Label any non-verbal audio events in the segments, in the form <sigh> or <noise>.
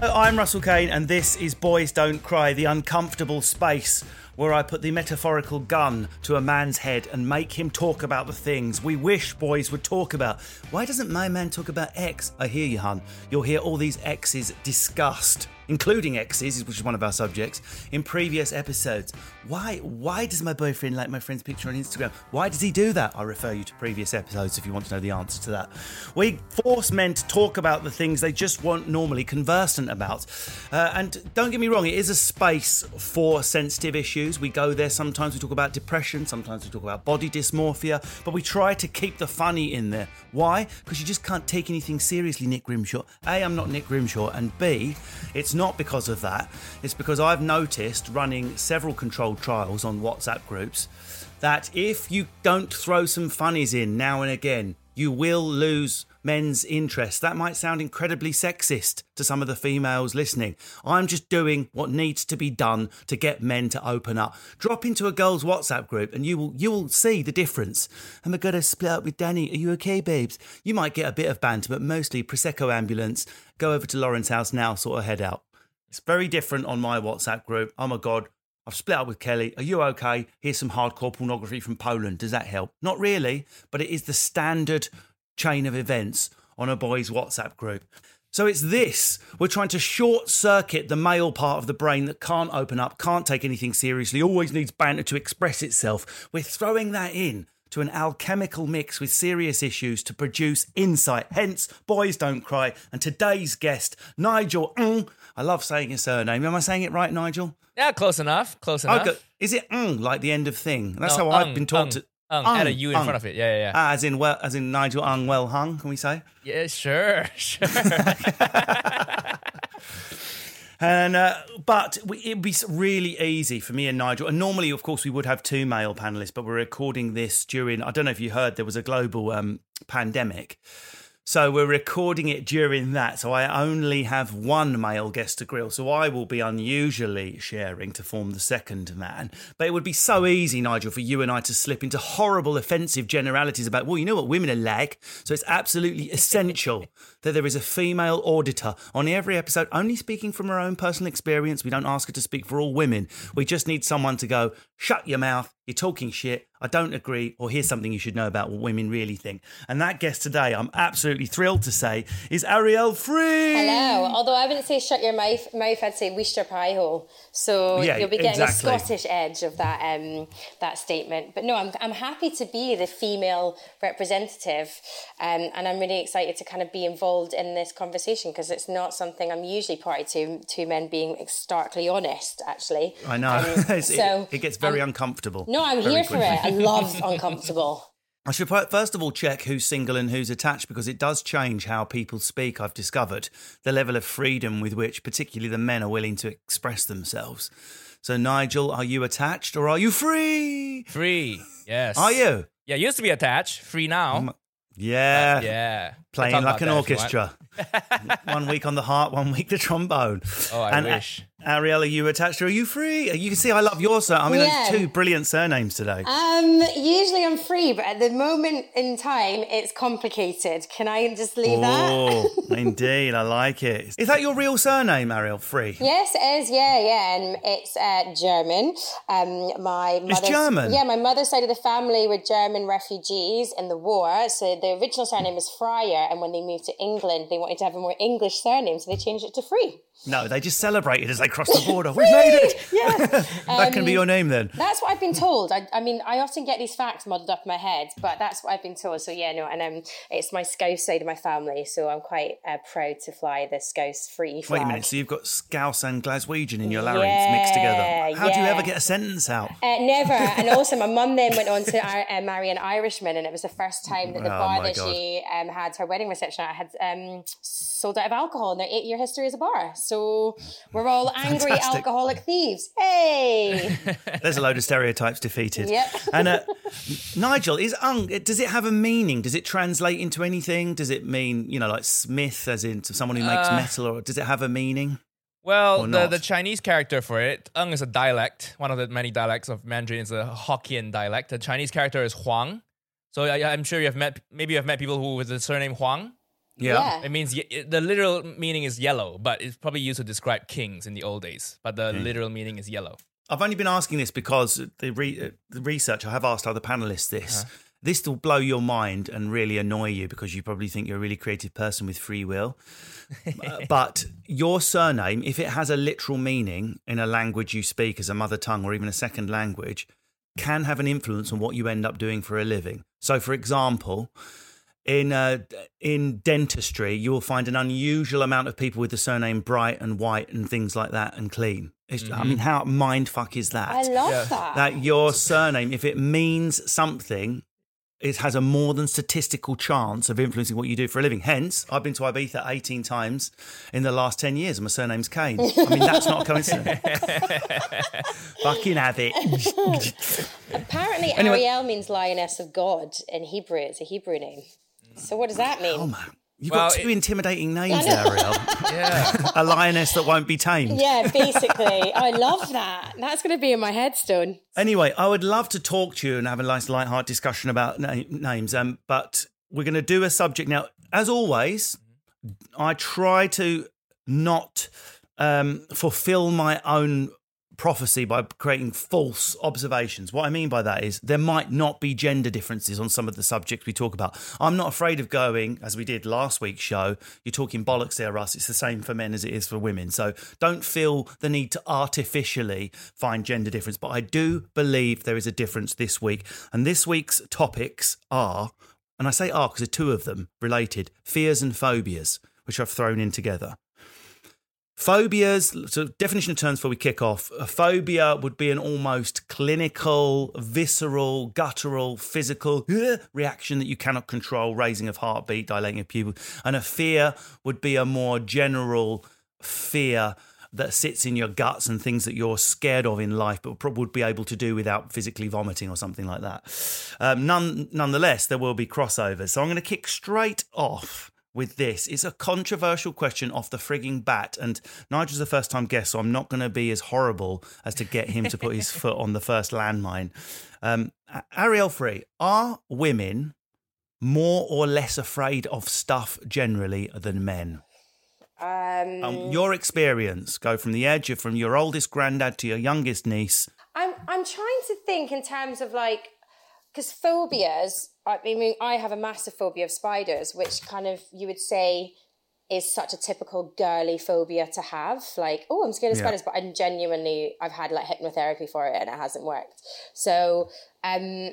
Hello, I'm Russell Kane, and this is Boys Don't Cry, the uncomfortable space where I put the metaphorical gun to a man's head and make him talk about the things we wish boys would talk about. Why doesn't my man talk about X? I hear you, hun. You'll hear all these X's discussed including exes, which is one of our subjects, in previous episodes. Why why does my boyfriend like my friend's picture on Instagram? Why does he do that? I refer you to previous episodes if you want to know the answer to that. We force men to talk about the things they just weren't normally conversant about. Uh, and don't get me wrong, it is a space for sensitive issues. We go there sometimes, we talk about depression, sometimes we talk about body dysmorphia, but we try to keep the funny in there. Why? Because you just can't take anything seriously, Nick Grimshaw. A, I'm not Nick Grimshaw, and B, it's not because of that. It's because I've noticed running several controlled trials on WhatsApp groups that if you don't throw some funnies in now and again, you will lose men's interest. That might sound incredibly sexist to some of the females listening. I'm just doing what needs to be done to get men to open up. Drop into a girl's WhatsApp group and you will you will see the difference. Am I gonna split up with Danny? Are you okay, babes? You might get a bit of banter, but mostly Prosecco ambulance. Go over to Lauren's house now, sort of head out. It's very different on my WhatsApp group. Oh my God, I've split up with Kelly. Are you okay? Here's some hardcore pornography from Poland. Does that help? Not really, but it is the standard chain of events on a boys' WhatsApp group. So it's this. We're trying to short circuit the male part of the brain that can't open up, can't take anything seriously, always needs banter to express itself. We're throwing that in to an alchemical mix with serious issues to produce insight. Hence, Boys Don't Cry. And today's guest, Nigel mm, I love saying his surname. Am I saying it right, Nigel? Yeah, close enough. Close enough. Okay. Is it mm, like the end of thing? That's No, how I've been taught to. ung, Ung, add a U in ung. front of it. Yeah, yeah, yeah. Ah, as in well, as in Nigel Ung well hung. Can we say? yeah, sure, <laughs> sure. <laughs> And uh, but it'd be really easy for me and Nigel. And normally, of course, we would have two male panelists, but we're recording this during. I don't know if you heard there was a global um, pandemic. So we're recording it during that. So I only have one male guest to grill. So I will be unusually sharing to form the second man. But it would be so easy, Nigel, for you and I to slip into horrible, offensive generalities about, well, you know what women are like. So it's absolutely essential that there is a female auditor on every episode, only speaking from her own personal experience. We don't ask her to speak for all women. We just need someone to go, shut your mouth. You're talking shit. I don't agree, or here's something you should know about what women really think. And that guest today, I'm absolutely thrilled to say, is Ariel Free. Hello. Although I wouldn't say shut your mouth, mouth I'd say wish your pie hole. So Yeah, you'll be getting exactly. a Scottish edge of that um, that statement. But no, I'm, I'm happy to be the female representative, um, and I'm really excited to kind of be involved in this conversation because it's not something I'm usually party to. Two men being starkly honest, actually. I know. Um, <laughs> It's- it- so it, gets very uncomfortable. No, I'm here for quickly. it. I love uncomfortable. I should first of all check who's single and who's attached because it does change how people speak. I've discovered the level of freedom with which, particularly the men, are willing to express themselves. So, Nigel, are you attached or are you free? Free. Yes. Are you? Yeah, used to be attached. Free now. Yeah. Uh, yeah. Playing like an about that if you want. orchestra. <laughs> one week on the heart, one week the trombone. Oh, I and, uh, wish. Ariel, are you attached or are you free? You can see I love your surname. I mean, Yeah. there's two brilliant surnames today. Um, usually I'm free, but at the moment in time, it's complicated. Can I just leave that? Oh, <laughs> indeed. I like it. Is that your real surname, Ariel? Free? Yes, it is. Yeah, yeah, and it's uh, German. Um, my mother's, German? Yeah, my mother's side of the family were German refugees in the war. So the original surname is Fryer, and when they moved to England, they wanted to have a more English surname, so they changed it to Free. No, they just celebrated as they crossed the <laughs> border. We've made it. Yeah, <laughs> that can be your name then. that's what I've been told. I, I mean, I often get these facts muddled up in my head, but that's what I've been told. So yeah, no, and um, it's my Scouse side of my family, so I'm quite uh, proud to fly the Scouse Free flag. Wait a minute. So you've got Scouse and Glaswegian in your larynx mixed together. How do you ever get a sentence out? Uh, never. And <laughs> also, my mum then went on to uh, marry an Irishman, and it was the first time that the Oh, bar that God. she um, had her wedding reception at had um, sold out of alcohol in their eight year history as a bar. So we're all <laughs> angry Fantastic. alcoholic thieves. Hey! <laughs> There's a load of stereotypes defeated. Yep. <laughs> And uh, Nigel, is ung? Does it have a meaning? Does it translate into anything? Does it mean you know like Smith, as in someone who makes Uh, metal, or does it have a meaning? Well, the, the Chinese character for it, Eng is a dialect. One of the many dialects of Mandarin is a Hokkien dialect. The Chinese character is Huang. So I, I'm sure you have met, maybe you have met people who with the surname Huang. Yeah. It means ye- the literal meaning is yellow, but it's probably used to describe kings in the old days. But the literal meaning is yellow. I've only been asking this because the, re- uh, the research, I have asked other panelists this. This will blow your mind and really annoy you because you probably think you're a really creative person with free will. <laughs> Uh, but your surname, if it has a literal meaning in a language you speak as a mother tongue or even a second language, can have an influence on what you end up doing for a living. So, for example, in uh, in dentistry, you will find an unusual amount of people with the surname Bright and White and things like that and clean. It's, I mean, how mind fuck is that? I love that. that your surname, if it means something, it has a more than statistical chance of influencing what you do for a living. Hence, I've been to Ibiza 18 times in the last 10 years and my surname's Kane. I mean, that's not a coincidence. <laughs> Fucking have it. Apparently, Anyway. Ariel means lioness of God in Hebrew. It's a Hebrew name. So what does that mean? Oh, man. You've Well, got two it- intimidating names, Ariel. <laughs> Yeah. a lioness that won't be tamed. Yeah, basically. I love that. That's going to be in my headstone. Anyway, I would love to talk to you and have a nice light-hearted discussion about na- names. Um, but we're going to do a subject now. As always, I try to not um, fulfill my own prophecy by creating false observations. What I mean by that is there might not be gender differences on some of the subjects we talk about. I'm not afraid of going, as we did last week's show, you're talking bollocks there, Russ. It's the same for men as it is for women. So don't feel the need to artificially find gender difference. But I do believe there is a difference this week. And this week's topics are, and I say are because there are two of them related fears and phobias, which I've thrown in together. Phobias, so definition of terms before we kick off. A phobia would be an almost clinical, visceral, guttural, physical reaction that you cannot control, raising of heartbeat, dilating of pupil. And a fear would be a more general fear that sits in your guts and things that you're scared of in life, but would be able to do without physically vomiting or something like that. Um, none, nonetheless, there will be crossovers. So I'm going to kick straight off with this. It's a controversial question off the frigging bat, and Nigel's the first time guest, so I'm not going to be as horrible as to get him to put his <laughs> foot on the first landmine. Um, Ariel Free, are women more or less afraid of stuff generally than men? Um, Um, your experience, go from the edge, of from your oldest granddad to your youngest niece. I'm I'm trying to think in terms of like because phobias. I mean, I have a massive phobia of spiders, which kind of you would say is such a typical girly phobia to have. Like, oh, I'm scared of Yeah. spiders, but I'm genuinely I've had like hypnotherapy for it and it hasn't worked. So, um,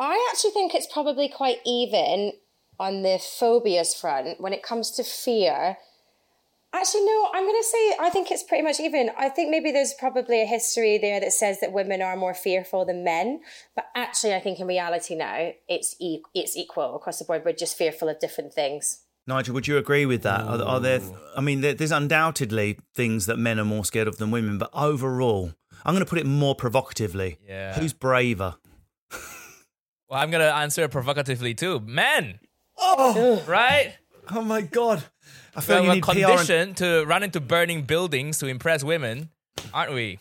I actually think it's probably quite even on the phobias front when it comes to fear. Actually, no, I'm going to say I think it's pretty much even. I think maybe there's probably a history there that says that women are more fearful than men, but actually, I think in reality now it's e- it's equal across the board. We're just fearful of different things. Nigel, would you agree with that? Are, are there? I mean, there, there's undoubtedly things that men are more scared of than women, but overall, I'm going to put it more provocatively. Yeah. Who's braver? Well, I'm gonna answer provocatively too. Men, Oh, right? oh my God! I feel Well, you we're need PR. And, conditioned to run into burning buildings to impress women, aren't we?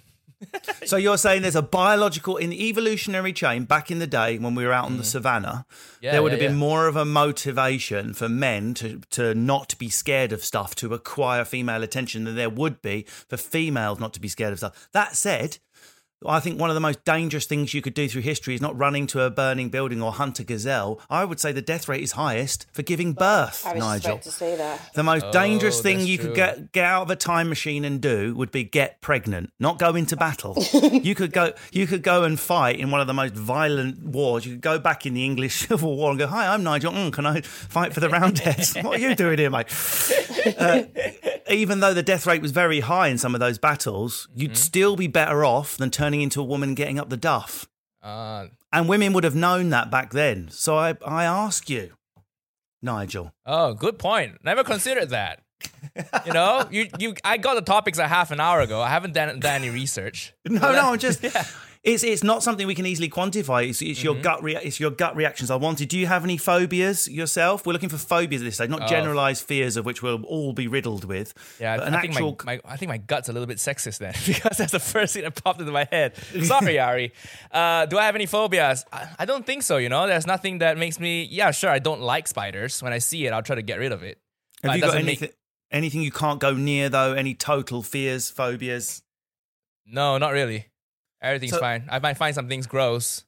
so you're saying there's a biological in the evolutionary chain back in the day when we were out on the savannah, Mm. Yeah, there would yeah, have been yeah. more of a motivation for men to to not be scared of stuff to acquire female attention than there would be for females not to be scared of stuff. That said. I think one of the most dangerous things you could do through history is not running to a burning building or hunt a gazelle. I would say the death rate is highest for giving birth, I was just Nigel. about to say that. The most dangerous Oh, thing that's you could get get out of a time machine and do would be get pregnant, not go into battle. <laughs> you could go you could go and fight in one of the most violent wars. You could go back in the English <laughs> Civil War and go, "Hi, I'm Nigel. Mm, can I fight for the Roundheads? what are you doing here, mate?" <laughs> Uh, even though the death rate was very high in some of those battles, you'd Mm-hmm. still be better off than turning into a woman getting up the duff. Uh, And women would have known that back then. So I, I ask you, Nigel, oh, good point. Never considered that. you know, you you. I got the topics a half an hour ago. I haven't done, done any research. <laughs> No, no, I'm just. <laughs> It's it's not something we can easily quantify. It's, it's Mm-hmm. your gut. Rea- it's your gut reactions. I wanted. Do you have any phobias yourself? We're looking for phobias at this stage, not Oh. generalized fears of which we'll all be riddled with. Yeah, I, an I think actual. my, my I think my gut's a little bit sexist then <laughs> because that's the first thing that popped into my head. <laughs> Sorry, Ari. Uh, do I have any phobias? I, I don't think so. You know, there's nothing that makes me. Yeah, sure, I don't like spiders. When I see it, I'll try to get rid of it. But have it got doesn't make- anything? Anything you can't go near though? Any total fears, phobias? No, not really. Everything's So- fine. I might find some things gross,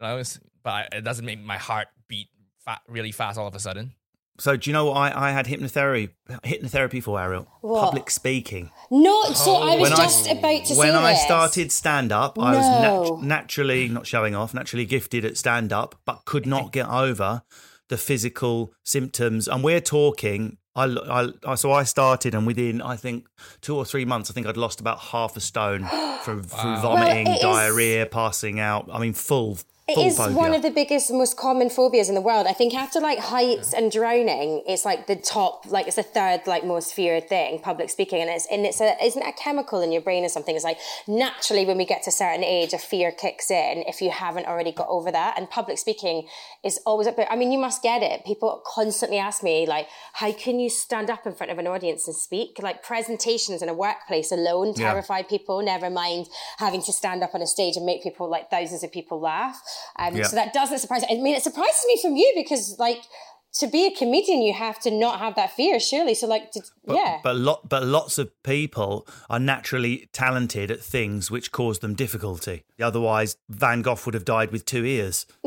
you know, it's- but it doesn't make my heart beat fa- really fast all of a sudden. So do you know what I, I had hypnotherapy hypnotherapy for Ariel? What? Public speaking. No, so I was When I- just about to say when I this. started stand up, I was nat- naturally not showing off, naturally gifted at stand up, but could not get over the physical symptoms. And we're talking. I, I, I- so I started, and within I think two or three months, I think I'd lost about half a stone <gasps> through, through vomiting, Well, it is- diarrhea, passing out. I mean, full. It is phobia. one of the biggest, most common phobias in the world. I think after like heights and drowning, it's like the top, like it's the third like most feared thing, public speaking, and it's and it's a isn't it a chemical in your brain or something? It's like naturally when we get to a certain age, a fear kicks in if you haven't already got over that. And public speaking is always up there. I mean, you must get it. People constantly ask me like, how can you stand up in front of an audience and speak? Like presentations in a workplace alone Yeah. terrify people. Never mind having to stand up on a stage and make people like thousands of people laugh. Um, Yeah. So that doesn't surprise. I mean, it surprises me from you because like to be a comedian, you have to not have that fear, surely. So like, to, But, yeah. but lot, but lots of people are naturally talented at things which cause them difficulty. Otherwise, Van Gogh would have died with two ears. <laughs>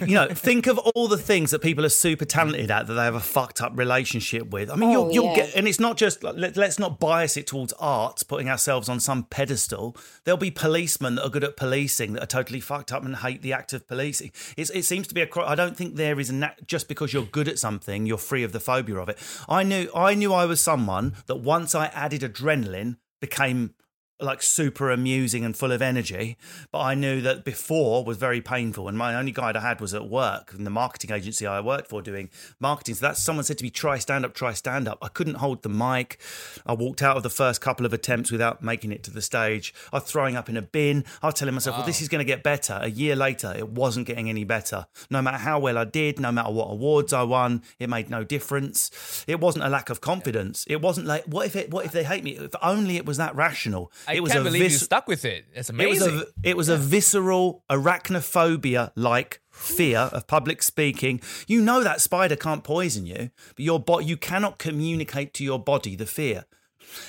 you know, think of all the things that people are super talented at that they have a fucked up relationship with. I mean, Oh, you'll, you'll yeah. get, and it's not just let, let's not bias it towards art, putting ourselves on some pedestal. There'll be policemen that are good at policing that are totally fucked up and hate the act of policing. It's, it seems to be a. I don't think there is a nat- just because you're good at something, you're free of the phobia of it. I knew, I knew I was someone that once I added adrenaline became like super amusing and full of energy. But I knew that before was very painful. And my only guide I had was at work in the marketing agency I worked for doing marketing. So that's someone said to me, try stand up, try stand up. I couldn't hold the mic. I walked out of the first couple of attempts without making it to the stage. I was throwing up in a bin. I was telling myself, well, this is going to get better. A year later, it wasn't getting any better. No matter how well I did, no matter what awards I won, it made no difference. It wasn't a lack of confidence. It wasn't like, what if it, what if they hate me? If only it was that rational. I it was can't a believe you stuck with it. It's it was amazing. a it was a visceral arachnophobia like fear of public speaking. You know that spider can't poison you, but your bo- you cannot communicate to your body the fear.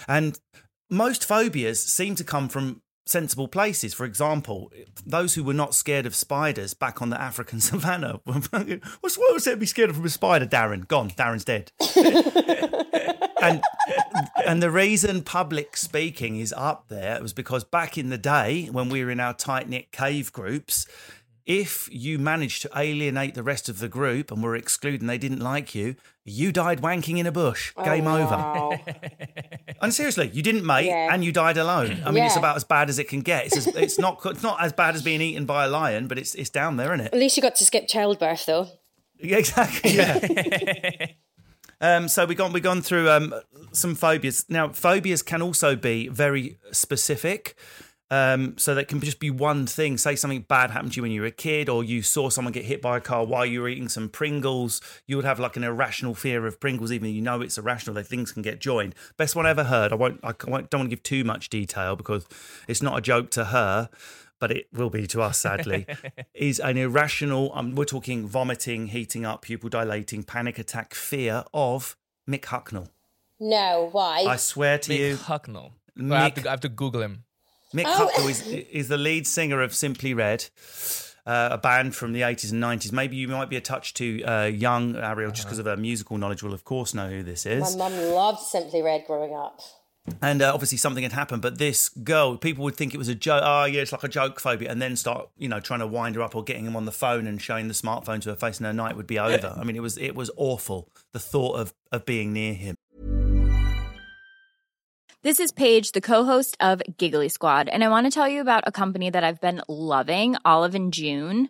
And most phobias seem to come from sensible places. For example, those who were not scared of spiders back on the African <laughs> savannah. <laughs> What's what was there to be scared of from a spider, Darren? Gone. Darren's dead. <laughs> and and the reason public speaking is up there was because back in the day when we were in our tight knit cave groups, if you managed to alienate the rest of the group and were excluded and they didn't like you, you died wanking in a bush. Oh, Game over. Wow. <laughs> And seriously, you didn't mate Yeah. and you died alone. I mean, it's about as bad as it can get. It's, as, it's not it's not as bad as being eaten by a lion, but it's it's down there, isn't it? At least you got to skip childbirth, though. Yeah, exactly. <laughs> Yeah. <laughs> um, so we've gone we've gone through um, some phobias. Now, phobias can also be very specific. Um, so that can just be one thing. Say something bad happened to you when you were a kid, or you saw someone get hit by a car while you were eating some Pringles. You would have like an irrational fear of Pringles, even though you know it's irrational. That things can get joined. Best one I ever heard. I won't. I won't, don't want to give too much detail because it's not a joke to her, but it will be to us. Sadly, <laughs> is an irrational. Um, we're talking vomiting, heating up, pupil dilating, panic attack, fear of Mick Hucknall. No, why? I swear to Mick you, Hucknall. I, have Mick- to, I have to Google him. Mick Oh. Hucknall is, <laughs> is the lead singer of Simply Red, uh, a band from the 80s and 90s. Maybe you might be a touch too uh, young, Ariel, just because of her musical knowledge, will of course know who this is. My mum loved Simply Red growing up. And uh, obviously something had happened, but this girl, people would think it was a joke. Oh, yeah, it's like a joke phobia. And then start, you know, trying to wind her up or getting him on the phone and showing the smartphone to her face and her night would be over. I mean, it was it was awful, the thought of, of being near him. This is Paige, the co-host of Giggly Squad, and I want to tell you about a company that I've been loving, Olive and June.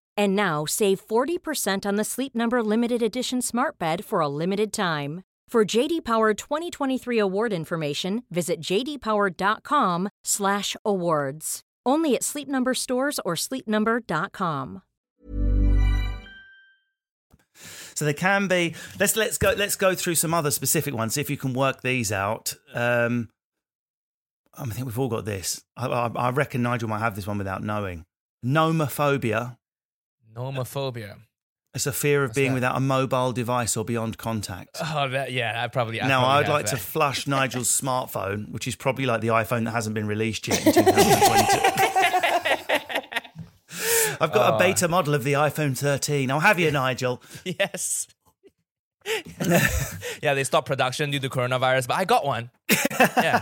And now save 40% on the Sleep Number limited edition Smart Bed for a limited time. For JD Power 2023 award information, visit jdpower.com/awards. Only at Sleep Number stores or sleepnumber.com. So there can be. Let's let's go let's go through some other specific ones. See if you can work these out. Um, I think we've all got this. I, I, I reckon Nigel might have this one without knowing. Nomophobia. Nomophobia. It's a fear of What's being that? without a mobile device or beyond contact. Oh, that, yeah, I probably. I now, probably I'd have like to that. flush Nigel's <laughs> smartphone, which is probably like the iPhone that hasn't been released yet in 2022. <laughs> I've got a oh. beta model of the iPhone 13. I'll have you, <laughs> Nigel. yes. yeah, they stopped production due to coronavirus, but I got one. Yeah.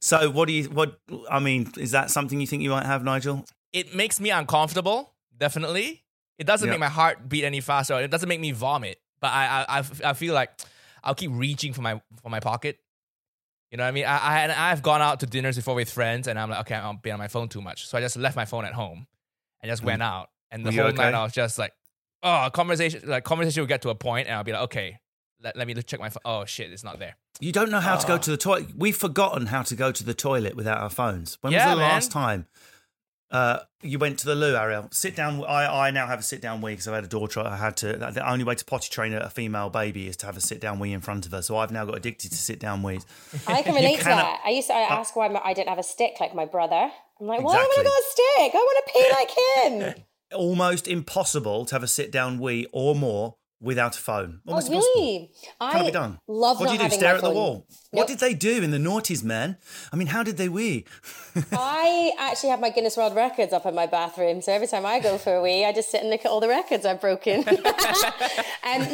So, what do you? What I mean is that something you think you might have, Nigel? It makes me uncomfortable, definitely. It doesn't Yeah. make my heart beat any faster. It doesn't make me vomit, but I, I, I, I feel like I'll keep reaching for my for my pocket. You know what I mean? I, I and I've gone out to dinners before with friends, and I'm like, okay, I'll be on my phone too much, so I just left my phone at home, and just went out. And the Mm. Were whole okay? night I was just like, oh, conversation, like conversation will get to a point, and I'll be like, okay, let, let me check my phone. Oh shit, it's not there. You don't know how to Ah. go to the toilet. We've forgotten how to go to the toilet without our phones. When Yeah, was the man. last time uh, you went to the loo, Ariel? Sit down. I, I now have a sit down wee because I've had a daughter. I had to. The only way to potty train a female baby is to have a sit down wee in front of her. So I've now got addicted to sit down wees. I can relate to that. I used to I ask why my, I didn't have a stick like my brother. I'm like, why haven't I got a stick? I want to pee like him. <laughs> Almost impossible to have a sit down wee or more without a phone. oh, Almost impossible. really? I Can't be done. love What do you do? Stare at the phone. wall. What did they do in the noughties, man? I mean, how did they wee? <laughs> I actually have my Guinness World Records up in my bathroom, so every time I go for a wee, I just sit and look at all the records I've broken. <laughs> <laughs> um,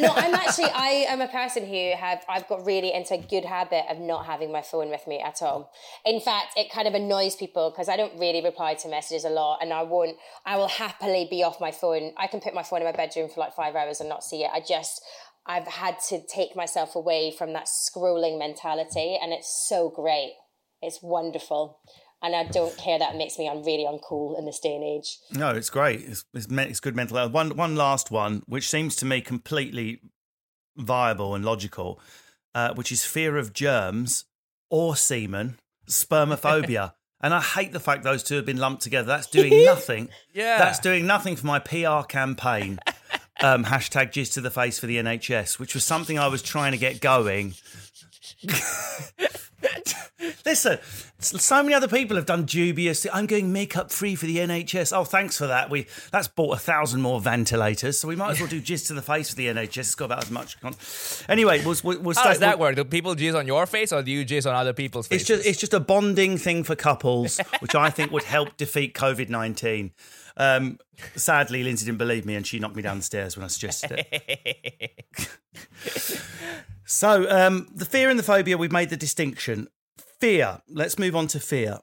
no, I'm actually I am a person who have I've got really into a good habit of not having my phone with me at all. In fact, it kind of annoys people because I don't really reply to messages a lot, and I won't. I will happily be off my phone. I can put my phone in my bedroom for like five hours and not see it. I just I've had to take myself away from that scrolling mentality, and it's so great. It's wonderful. And I don't care that it makes me un- really uncool in this day and age. No, it's great. It's, it's, it's good mental health. One, one last one, which seems to me completely viable and logical, uh, which is fear of germs or semen, spermophobia. <laughs> and I hate the fact those two have been lumped together. That's <laughs> doing nothing. Yeah. That's doing nothing for my PR campaign. <laughs> um, hashtag jizz to the face for the NHS, which was something I was trying to get going. <laughs> Listen, so many other people have done dubious. I'm going makeup free for the NHS. Oh, thanks for that. We that's bought a thousand more ventilators, so we might as well do jizz to the face for the NHS. It's got about as much. Anyway, we'll, we'll, we'll How stay- does that we'll- work? Do people jizz on your face or do you jizz on other people's faces? It's just it's just a bonding thing for couples, which I think would help defeat COVID nineteen. Um, sadly, Lindsay didn't believe me, and she knocked me down the stairs when I suggested it. <laughs> so, um, the fear and the phobia, we've made the distinction. Fear. Let's move on to fear.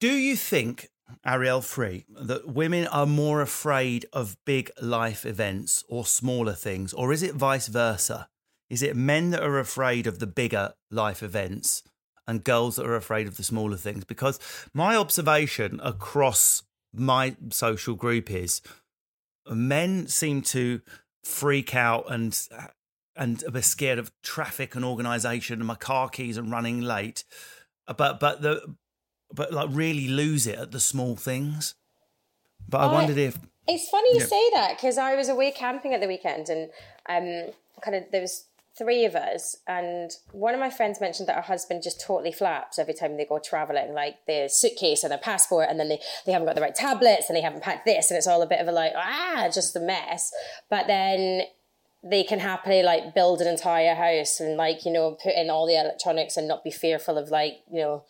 Do you think, Ariel Free, that women are more afraid of big life events or smaller things, or is it vice versa? Is it men that are afraid of the bigger life events and girls that are afraid of the smaller things? Because my observation across my social group is men seem to freak out and and are scared of traffic and organisation and my car keys and running late, but but the but like really lose it at the small things. But I I- wondered if It's funny you Yeah. say that because I was away camping at the weekend and um, kind of there was three of us and one of my friends mentioned that her husband just totally flaps every time they go traveling like their suitcase and their passport and then they, they haven't got the right tablets and they haven't packed this and it's all a bit of a like ah just a mess but then they can happily like build an entire house and like you know put in all the electronics and not be fearful of like you know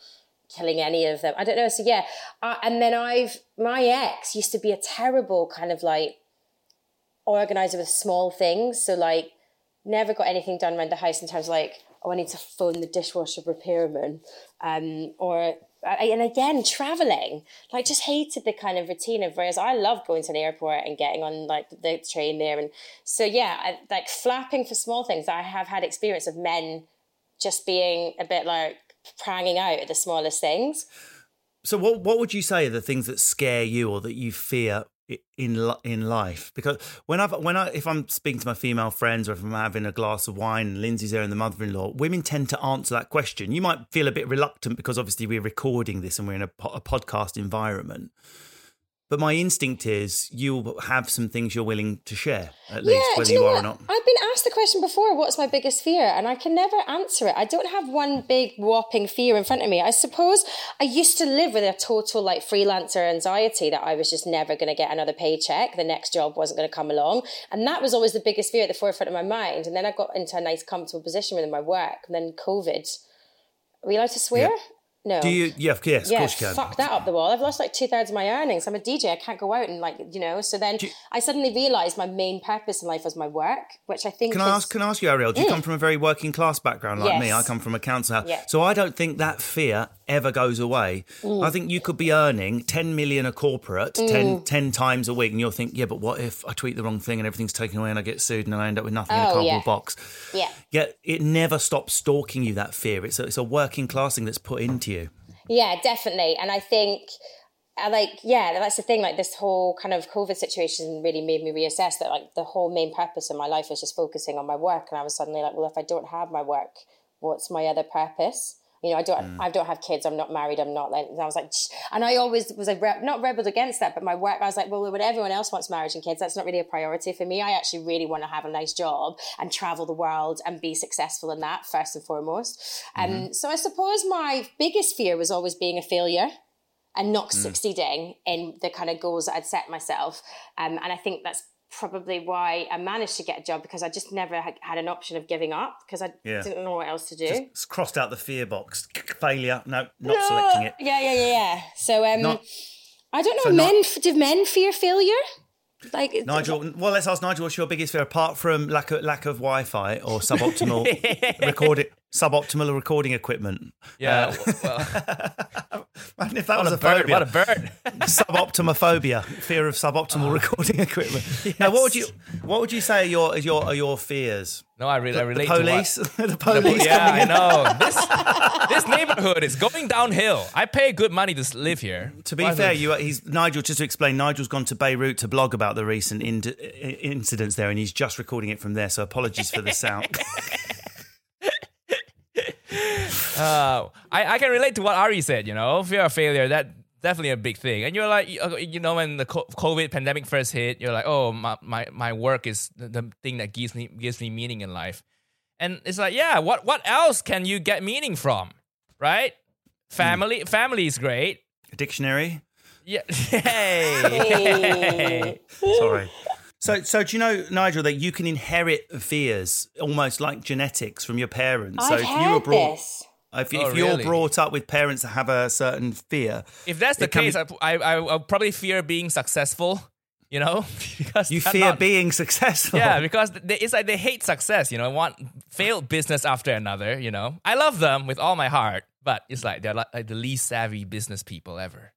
killing any of them. I don't know. So yeah, uh, and then I've my ex used to be a terrible kind of like organizer with small things. So like never got anything done around the house in terms of like oh I need to phone the dishwasher repairman, um, or and again traveling. Like just hated the kind of routine of whereas I love going to an airport and getting on like the train there. And so yeah I, like flapping for small things. I have had experience of men just being a bit like pranging out at the smallest things. So, what what would you say are the things that scare you or that you fear in in life? Because when I've when I if I'm speaking to my female friends or if I'm having a glass of wine Lindsay's there and the mother-in-law, women tend to answer that question. You might feel a bit reluctant because obviously we're recording this and we're in a, po- a podcast environment. But my instinct is you'll have some things you're willing to share, at least, whether you you, are what? or not. I've been asked the question before, what's my biggest fear? And I can never answer it. I don't have one big whopping fear in front of me. I suppose I used to live with a total like freelancer anxiety that I was just never going to get another paycheck. The next job wasn't going to come along. And that was always the biggest fear at the forefront of my mind. And then I got into a nice comfortable position within my work. And then COVID. Are we allowed to swear? No. Do you? Yeah, yes, of yeah, course you can. fuck that up the wall. I've lost like two thirds of my earnings. I'm a DJ. I can't go out and like you know. So then I suddenly realised my main purpose in life was my work, which I think Can is, I ask? Can I ask you, Ariel? Do you mm. come from a very working class background like me? I come from a council house, Yeah. so I don't think that fear ever goes away. Mm. I think you could be earning ten million a corporate 10, mm. 10 times a week, and you'll think, yeah, but what if I tweet the wrong thing and everything's taken away and I get sued and I end up with nothing in a Oh, cardboard yeah. box? Yeah. Yet it never stops stalking you. That fear. It's a, it's a working class thing that's put into you. Yeah, definitely. And I think, I like, yeah, that's the thing. Like this whole kind of COVID situation really made me reassess that like the whole main purpose of my life was just focusing on my work. And I was suddenly like, well, if I don't have my work, what's my other purpose? You know, I don't, I don't have kids. I'm not married. I'm not like, and I was like, "Shh." and I always was like, re- not rebelled against that, but my work, I was like, well, when everyone else wants marriage and kids, that's not really a priority for me. I actually really want to have a nice job and travel the world and be successful in that first and foremost. Um, so I suppose my biggest fear was always being a failure and not succeeding in the kind of goals that I'd set myself. Um, and I think that's probably why I managed to get a job because I just never had, had an option of giving up because I Yeah. didn't know what else to do. It's crossed out the fear box. <laughs> Failure. No, not selecting it. Yeah, yeah, yeah, yeah. So um, Not- I don't know. so not- men do men fear failure? Like Nigel, well, let's ask Nigel. What's your biggest fear apart from lack of lack of Wi-Fi or suboptimal <laughs> recording suboptimal recording equipment. Yeah, Uh, well, <laughs> imagine if that what was a a bird! phobia. What a bird! <laughs> suboptimophobia, fear of suboptimal ah. recording <laughs> equipment. <laughs> Now, what would you what would you say are your your are your fears? No, I, re- I The relate police, to what. the police. yeah, coming I know. This this neighborhood is going downhill. I pay good money to live here. To be Why fair, you uh, he's Nigel. Just to explain, Nigel's gone to Beirut to blog about the recent in- incidents there, and he's just recording it from there. So apologies for the sound. Uh, I, I can relate to what Ari said, you know, fear of failure, that definitely a big thing. And you're like, you know, when the COVID pandemic first hit, you're like, oh, my, my, my work is the, the thing that gives me, gives me meaning in life. And it's like, yeah, what, what else can you get meaning from? Right? Family, family is great. A Dictionary. Yeah. <laughs> Hey. <laughs> Sorry. So, so do you know, Nigel, that you can inherit fears almost like genetics from your parents? so I've if heard you were brought, this. If, Oh, if you're really? brought up with parents that have a certain fear, if that's the case, be- I, I, I, I'll probably fear being successful, you know? <laughs> because you fear not- being successful. Yeah, because they, it's like they hate success, you know, want failed business after another, you know. I love them with all my heart, but it's like they're like, the least savvy business people ever.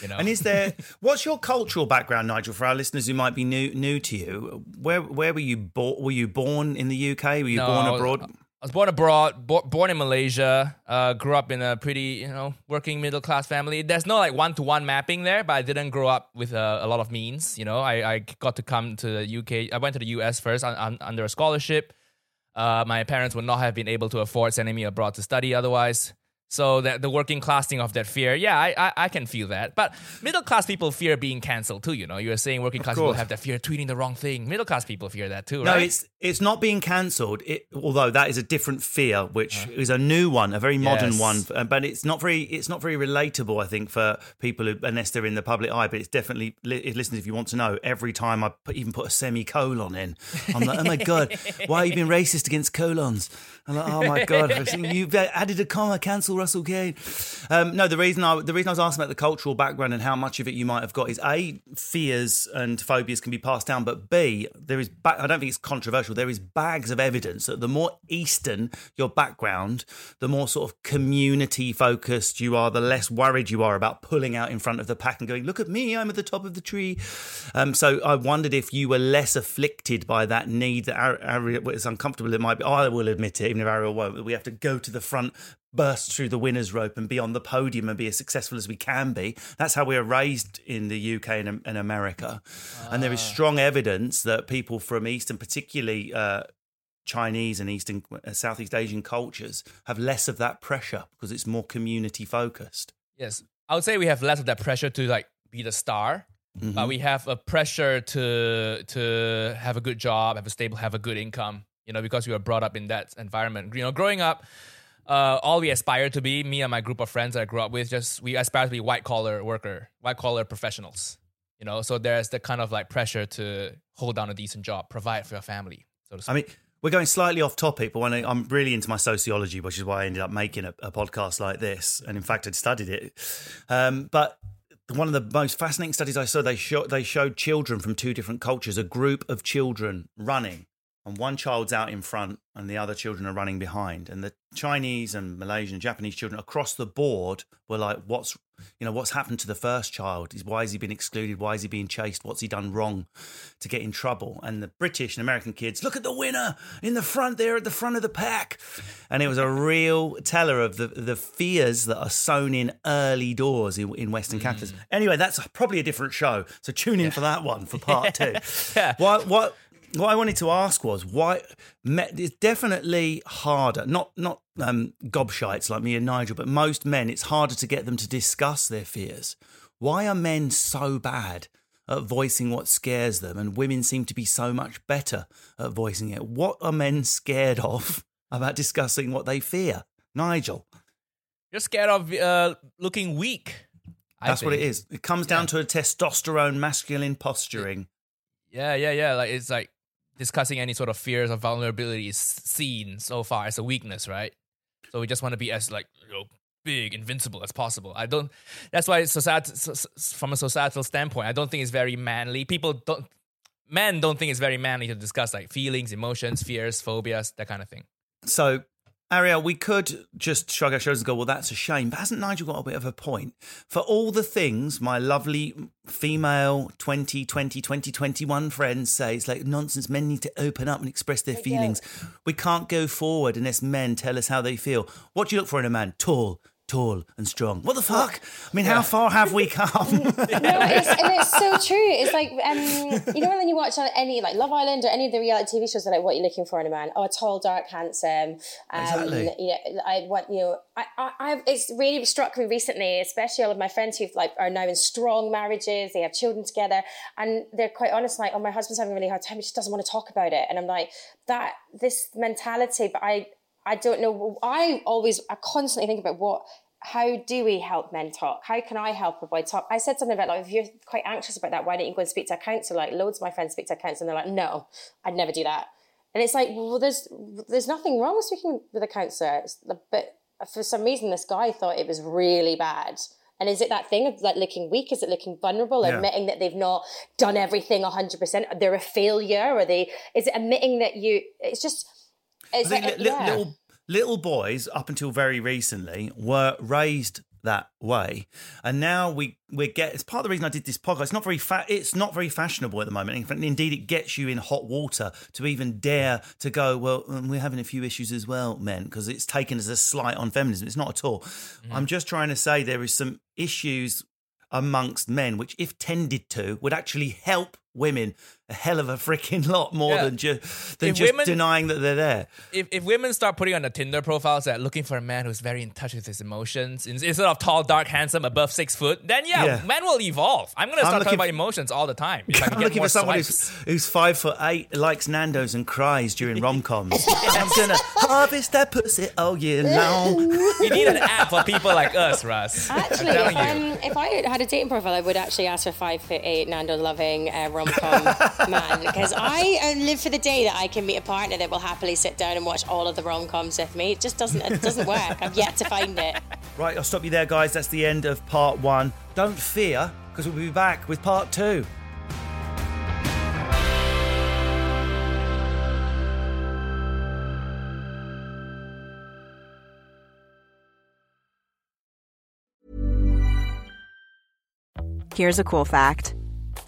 You know. And is there <laughs> what's your cultural background, Nigel, for our listeners who might be new new to you? Where where were you born? Were you born in the UK? Were you No, born abroad? I was born abroad, bo- born in Malaysia, uh, grew up in a pretty, you know, working middle class family. There's no like one to one mapping there, but I didn't grow up with uh, a lot of means. You know, I, I got to come to the UK. I went to the US first un- un- under a scholarship. Uh, my parents would not have been able to afford sending me abroad to study otherwise. So that the working class thing of that fear, yeah, I, I I can feel that. But middle class people fear being cancelled too. You know, you were saying working class people have that fear of tweeting the wrong thing. Middle class people fear that too, No, right? it's it's not being cancelled. It, although that is a different fear, which is a new one, a very modern Yes. one. uh, But it's not very it's not very relatable, I think, for people who, unless they're in the public eye. But it's definitely li- listeners, if you want to know, every time I put, even put a semicolon in, I'm like, oh my god, why are you being racist against colons? I'm like, oh my god, <laughs> you've added a comma, cancel Russell Kane. Um, no, the reason I the reason I was asking about the cultural background and how much of it you might have got is a fears and phobias can be passed down, but b there is ba- I don't think it's controversial. There is bags of evidence that the more eastern your background, the more sort of community focused you are, the less worried you are about pulling out in front of the pack and going, look at me, I'm at the top of the tree. Um, so I wondered if you were less afflicted by that need that Ari- Ariel, as uncomfortable it might be, I will admit it, even if Ariel won't, we have to go to the front, burst through the winner's rope and be on the podium and be as successful as we can be. That's how we are raised in the UK and, and America. And there is strong evidence that people from East and particularly uh, Chinese and Eastern, uh, Southeast Asian cultures have less of that pressure because it's more community focused. Yes, I would say we have less of that pressure to like be the star, Mm-hmm. but we have a pressure to to have a good job, have a stable, have a good income. You know, because we were brought up in that environment. You know, growing up, uh, all we aspire to be, me and my group of friends that I grew up with, just we aspire to be white collar worker, white collar professionals. You know, so there's the kind of like pressure to hold down a decent job, provide for your family. So. I mean, we're going slightly off topic, but when I, I'm really into my sociology, which is why I ended up making a, a podcast like this, and in fact, I'd studied it. Um, but one of the most fascinating studies I saw, they show, they showed children from two different cultures, a group of children running, and one child's out in front, and the other children are running behind. And the Chinese and Malaysian and Japanese children across the board were like, "What's you know what's happened to the first child? Is why has he been excluded? Why is he being chased? What's he done wrong to get in trouble?" And the British and American kids, look at the winner in the front there at the front of the pack, and it was a real teller of the the fears that are sown in early doors in, in Western mm. capitalism. Anyway, that's probably a different show, so tune in for that one for part <laughs> two. Yeah. What what what I wanted to ask was why it's definitely harder. Not not um, gobshites like me and Nigel, but most men. It's harder to get them to discuss their fears. Why are men so bad at voicing what scares them, and women seem to be so much better at voicing it? What are men scared of <laughs> about discussing what they fear? Nigel, You're scared of uh, looking weak. I that's what it is. It comes down to a testosterone masculine posturing. Yeah, yeah, yeah. Like it's like discussing any sort of fears or vulnerabilities seen so far as a weakness, right? So we just want to be as like you know big, invincible as possible. I don't. That's why society, so- so- from a societal standpoint, I don't think it's very manly. People don't. Men don't think it's very manly to discuss like feelings, emotions, fears, phobias, that kind of thing. So, Ariel, we could just shrug our shoulders and go, well, that's a shame. But hasn't Nigel got a bit of a point? For all the things my lovely female 2020, 2021 friends say, it's like nonsense. Men need to open up and express their feelings. We can't go forward unless men tell us how they feel. What do you look for in a man? Tall, tall and strong. What the fuck? I mean, how far have we come? <laughs> no, it's, and it's so true. It's like um, you know when you watch any like Love Island or any of the reality TV shows, they're like, "What are you looking for in a man? Oh, tall, dark, handsome." Um, Exactly. You know, I want you know. I, I, I've it's really struck me recently, especially all of my friends who like are now in strong marriages. They have children together, and they're quite honest. Like, oh, my husband's having a really hard time. He just doesn't want to talk about it. And I'm like, that this mentality. But I I don't know. I always, I constantly think about what, how do we help men talk? How can I help a boy talk? I said something about like, if you're quite anxious about that, why don't you go and speak to a counsellor? Like loads of my friends speak to a counsellor and they're like, no, I'd never do that. And it's like, well, there's, there's nothing wrong with speaking with a counsellor. But for some reason, this guy thought it was really bad. And is it that thing of like looking weak? Is it looking vulnerable? Yeah. Admitting that they've not done everything 100%? They're a failure? Or they, is it admitting that you, it's just, it's like, li- li- yeah. little little boys up until very recently were raised that way, and now we we get. It's part of the reason I did this podcast. It's not very fat. It's not very fashionable at the moment. In fact, indeed, it gets you in hot water to even dare to go. Well, um, we're having a few issues as well, men, because it's taken as a slight on feminism. It's not at all. Mm-hmm. I'm just trying to say there is some issues amongst men which, if tended to, would actually help women a hell of a freaking lot more Yeah. than, ju- than If just women- denying that they're there. if, if women start putting on the Tinder profiles that looking for a man who's very in touch with his emotions instead of tall, dark, handsome, above six foot, then yeah, Yeah. men will evolve. I'm gonna I'm start looking talking about emotions all the time. If I can I'm get looking more for someone swipes. who's, who's five foot eight, likes Nando's and cries during <laughs> rom coms. I'm gonna harvest that pussy all year long. You need an app for people like us, Russ. Actually, I'm if, um, if I had a dating profile, I would actually ask for five foot eight Nando loving uh, rom com <laughs> man because I uh, live for the day that I can meet a partner that will happily sit down and watch all of the rom coms with me. It just doesn't it doesn't work. I've yet to find it. Right, I'll stop you there, guys. That's the end of part one. Don't fear, because we'll be back with part two. Here's a cool fact